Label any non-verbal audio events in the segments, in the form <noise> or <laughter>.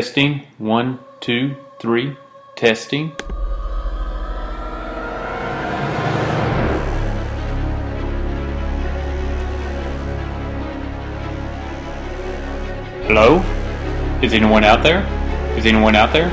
Testing. One, two, three. Testing. Hello? Is anyone out there? Is anyone out there?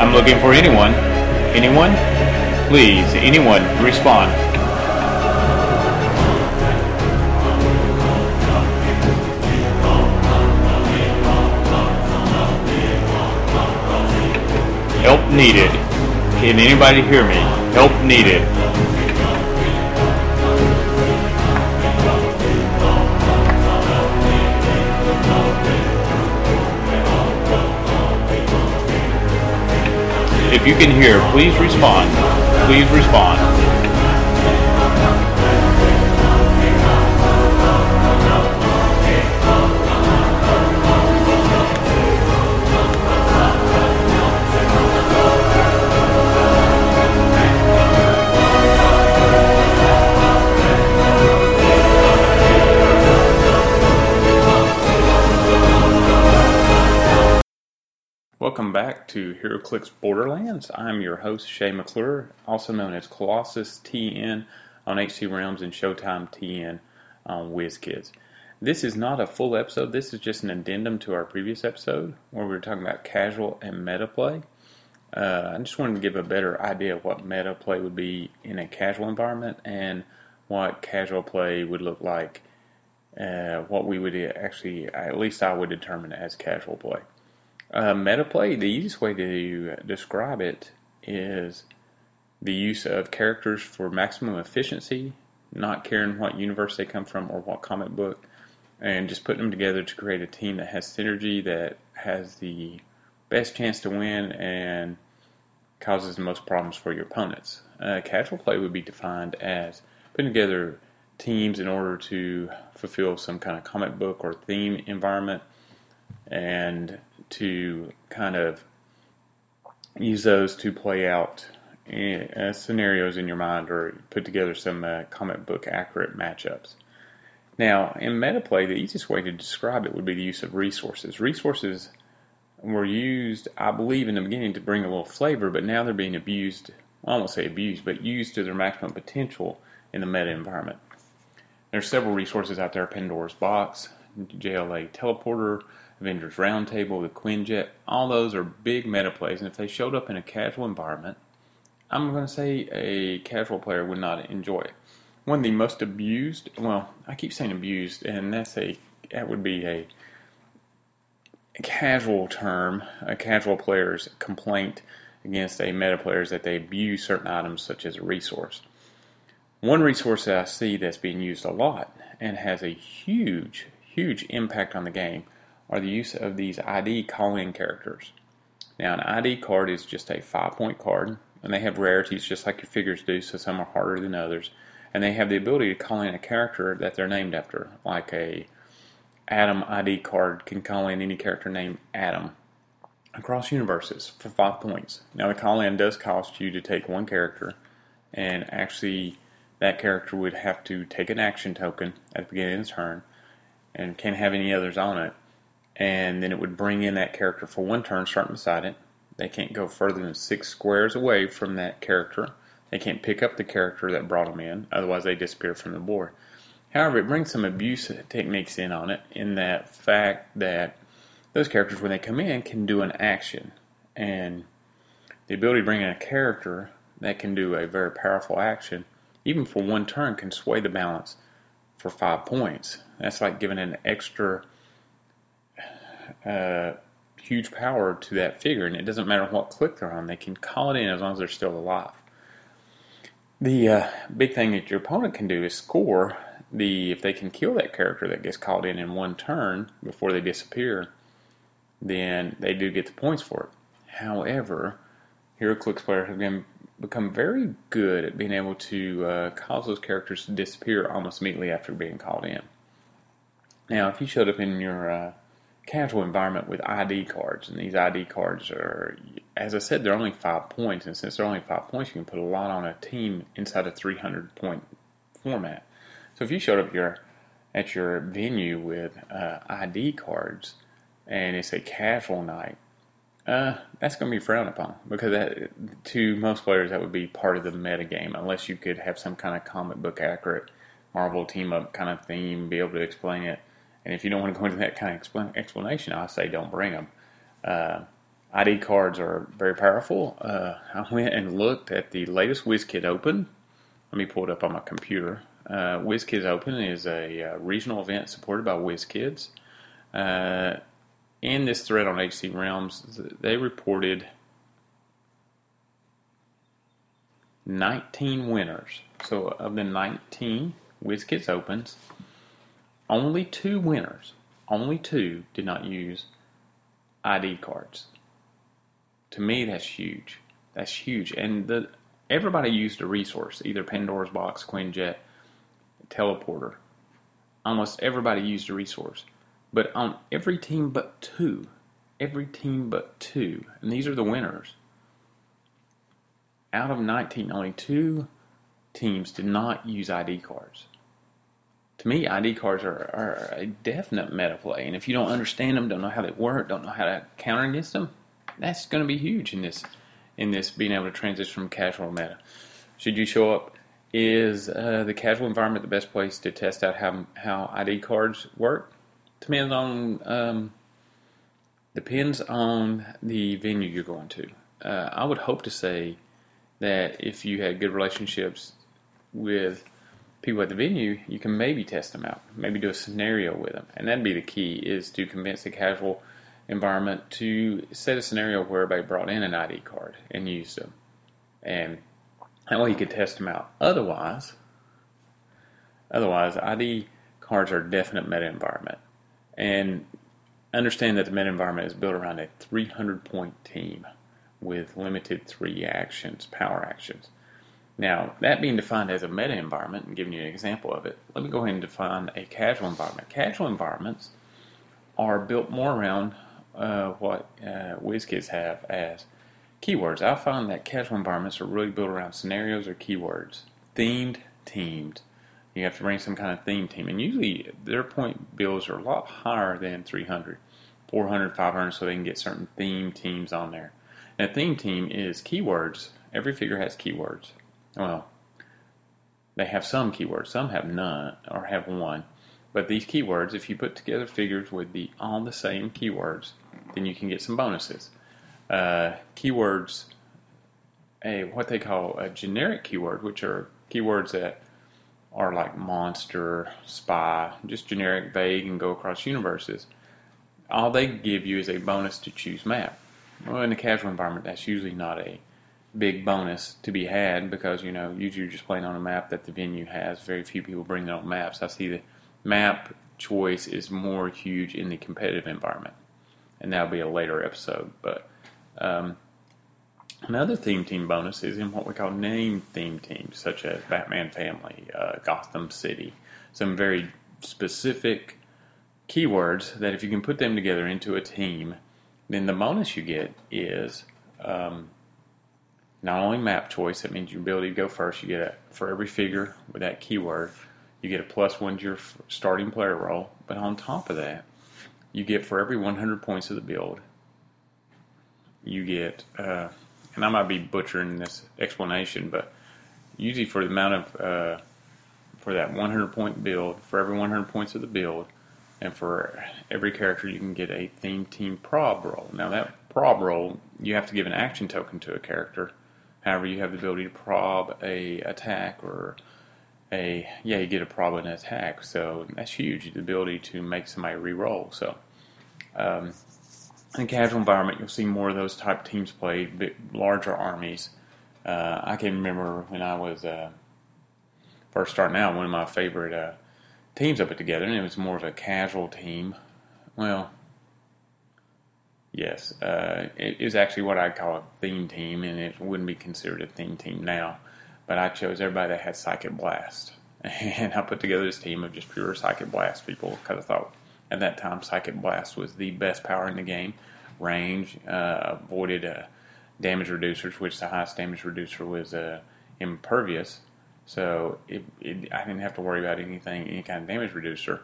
I'm looking for anyone. Anyone? Please, anyone, respond. Help needed. Can anybody hear me? Help needed. If you can hear, please respond. Please respond. Welcome back to HeroClix Borderlands. I'm your host, Shay McClure, also known as Colossus TN on HC Realms and Showtime TN on WizKids. This is not a full episode, this is just an addendum to our previous episode where we were talking about casual and meta play. Uh, I just wanted to give a better idea of what meta play would be in a casual environment and what casual play would look like, uh, what we would actually, at least I would determine as casual play. Uh, metaplay, the easiest way to describe it is the use of characters for maximum efficiency, not caring what universe they come from or what comic book, and just putting them together to create a team that has synergy, that has the best chance to win, and causes the most problems for your opponents. Uh, casual play would be defined as putting together teams in order to fulfill some kind of comic book or theme environment and to kind of use those to play out uh, scenarios in your mind or put together some uh, comic book accurate matchups. Now, in metaplay, the easiest way to describe it would be the use of resources. Resources were used, I believe, in the beginning to bring a little flavor, but now they're being abused. I won't say abused, but used to their maximum potential in the meta environment. There's several resources out there: Pandora's Box, JLA Teleporter, Avengers Roundtable, the Quinjet, all those are big meta plays, and if they showed up in a casual environment, I'm going to say a casual player would not enjoy it. One of the most abused, well, I keep saying abused, and that's a that would be a, casual term, a casual player's complaint against a meta player is that they abuse certain items such as a resource. One resource that I see that's being used a lot and has a huge, huge impact on the game are the use of these ID call-in characters. Now, an ID card is just a five-point card, and they have rarities just like your figures do, so some are harder than others. And they have the ability to call in a character that they're named after, like a Adam ID card can call in any character named Adam across universes for five points. Now, the call in does cost you to take one character, and actually, that character would have to take an action token at the beginning of the turn and can't have any others on it and then it would bring in that character for one turn, starting beside it. They can't go further than six squares away from that character. They can't pick up the character that brought them in, otherwise they disappear from the board. However, it brings some abuse techniques in on it, in that fact that those characters, when they come in, can do an action, and the ability to bring in a character that can do a very powerful action, even for one turn, can sway the balance for five points. That's like giving an extra uh, huge power to that figure, and it doesn't matter what click they're on; they can call it in as long as they're still alive. The uh, big thing that your opponent can do is score the if they can kill that character that gets called in in one turn before they disappear, then they do get the points for it. However, HeroClix players have been, become very good at being able to uh, cause those characters to disappear almost immediately after being called in. Now, if you showed up in your uh, casual environment with ID cards, and these ID cards are as I said, they're only five points, and since they're only five points, you can put a lot on a team inside a 300 point format. So if you showed up your at your venue with uh, ID cards and it's a casual night, uh, that's going to be frowned upon because that, to most players that would be part of the meta game unless you could have some kind of comic book accurate Marvel team up kind of theme, be able to explain it. And if you don't want to go into that kind of explanation, I say don't bring them. Uh, ID cards are very powerful. Uh, I went and looked at the latest WizKid Open. Let me pull it up on my computer. Uh, WizKids Open is a uh, regional event supported by WizKids. Uh, in this thread on HC Realms, they reported 19 winners. So, of the 19 WizKids Opens, only two winners, only two did not use ID cards. To me, that's huge. That's huge. And the everybody used a resource, either Pandora's Box, Quinjet, Teleporter. Almost everybody used a resource. But on every team but two, every team but two, and these are the winners. Out of 19, only two teams did not use ID cards. To me, ID cards are, are a definite meta play, and if you don't understand them, don't know how they work, don't know how to counter against them, that's going to be huge in this in this being able to transition from casual meta. Should you show up? Is uh, the casual environment the best place to test out how how ID cards work? depends on um, depends on the venue you're going to. Uh, I would hope to say that if you had good relationships with people at the venue, you can maybe test them out, maybe do a scenario with them, and that'd be the key: is to convince the casual environment to set a scenario where everybody brought in an ID card and used them, and that way you could test them out. Otherwise, otherwise ID cards are a definite meta environment. And understand that the meta environment is built around a 300 point team with limited three actions, power actions. Now, that being defined as a meta environment, and giving you an example of it, let me go ahead and define a casual environment. Casual environments are built more around uh, what uh, WizKids have as keywords. I find that casual environments are really built around scenarios or keywords, themed, teamed, you have to bring some kind of theme team. And usually their point bills are a lot higher than 300, 400, 500, so they can get certain theme teams on there. And a theme team is keywords. Every figure has keywords. Well, they have some keywords. Some have none or have one. But these keywords, if you put together figures with the all the same keywords, then you can get some bonuses. Uh, keywords, a what they call a generic keyword, which are keywords that are like monster, spy, just generic, vague, and go across universes. All they give you is a bonus to choose map. Well, in a casual environment, that's usually not a big bonus to be had because you know usually you're just playing on a map that the venue has. Very few people bring their own maps. I see the map choice is more huge in the competitive environment, and that'll be a later episode. But um, Another theme team bonus is in what we call name theme teams, such as Batman Family, uh, Gotham City. Some very specific keywords that if you can put them together into a team, then the bonus you get is um, not only map choice, that means your ability to go first. You get a, for every figure with that keyword, you get a plus one to your starting player roll. But on top of that, you get for every 100 points of the build, you get. Uh, and I might be butchering this explanation, but usually for the amount of uh, for that 100 point build, for every 100 points of the build, and for every character, you can get a theme team prob roll. Now that prob roll, you have to give an action token to a character. However, you have the ability to prob a attack or a yeah, you get a prob an attack. So that's huge. The ability to make somebody re-roll. So. Um, in a casual environment, you'll see more of those type teams played, big, larger armies. Uh, I can remember when I was uh, first starting out, one of my favorite uh, teams I put together, and it was more of a casual team. Well, yes, uh, it is actually what I'd call a theme team, and it wouldn't be considered a theme team now. But I chose everybody that had Psychic Blast, <laughs> and I put together this team of just pure Psychic Blast people because I thought at that time, Psychic Blast was the best power in the game. Range, uh, avoided uh, damage reducers, which the highest damage reducer was uh, impervious. So it, it, I didn't have to worry about anything, any kind of damage reducer.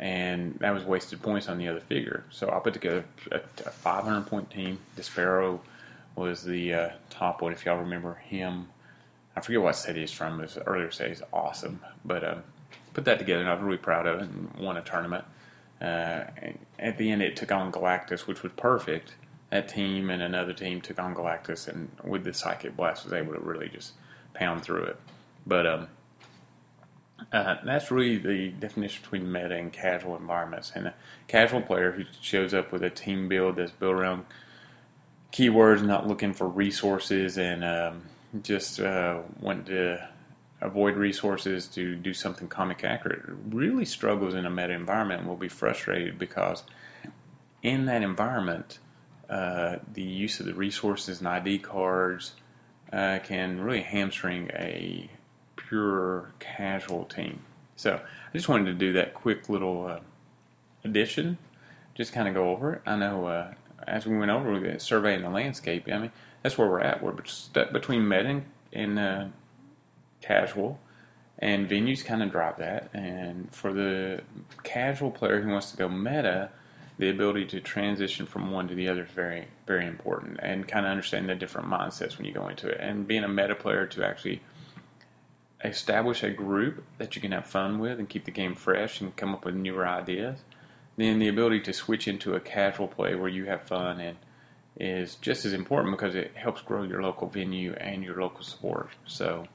And that was wasted points on the other figure. So I put together a, a 500 point team. Despero was the uh, top one, if y'all remember him. I forget what set he's from. His earlier set he's awesome. But uh, put that together, and I was really proud of it and won a tournament. Uh, at the end, it took on Galactus, which was perfect. That team and another team took on Galactus, and with the Psychic Blast, was able to really just pound through it. But um, uh, that's really the definition between meta and casual environments. And a casual player who shows up with a team build that's built around keywords, not looking for resources, and um, just uh, want to avoid resources to do something comic accurate, really struggles in a meta environment and will be frustrated because in that environment, uh, the use of the resources and ID cards uh, can really hamstring a pure casual team. So I just wanted to do that quick little uh, addition, just kind of go over it. I know uh, as we went over the surveying the landscape, I mean that's where we're at. We're stuck between meta and, and uh, casual, and venues kind of drive that. And for the casual player who wants to go meta, the ability to transition from one to the other is very, very important, and kind of understand the different mindsets when you go into it. And being a meta player to actually establish a group that you can have fun with and keep the game fresh and come up with newer ideas. Then the ability to switch into a casual play where you have fun and is just as important because it helps grow your local venue and your local sport. So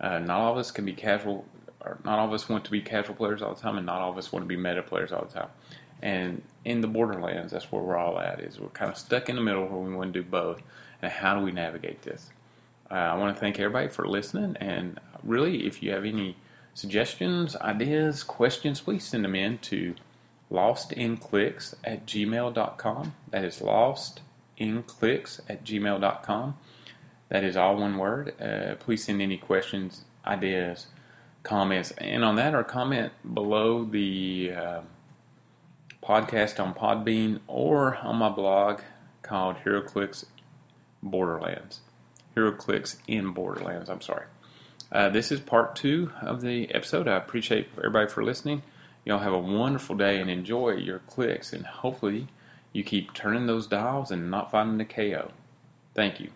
uh, not all of us can be casual, or not all of us want to be casual players all the time, and not all of us want to be meta players all the time. And in the borderlands, that's where we're all at. Is we're kind of stuck in the middle where we want to do both. And how do we navigate this? Uh, I want to thank everybody for listening. And really, if you have any suggestions, ideas, questions, please send them in to lostinclicks at gmail.com. That is lostinclicks at gmail.com. That is all one word. Uh, please send any questions, ideas, comments, and on that or comment below the uh, podcast on Podbean or on my blog called HeroClix Borderlands. HeroClix in Borderlands, I'm sorry. Uh, this is part two of the episode. I appreciate everybody for listening. Y'all have a wonderful day and enjoy your clicks, and hopefully you keep turning those dials and not finding the KO. Thank you.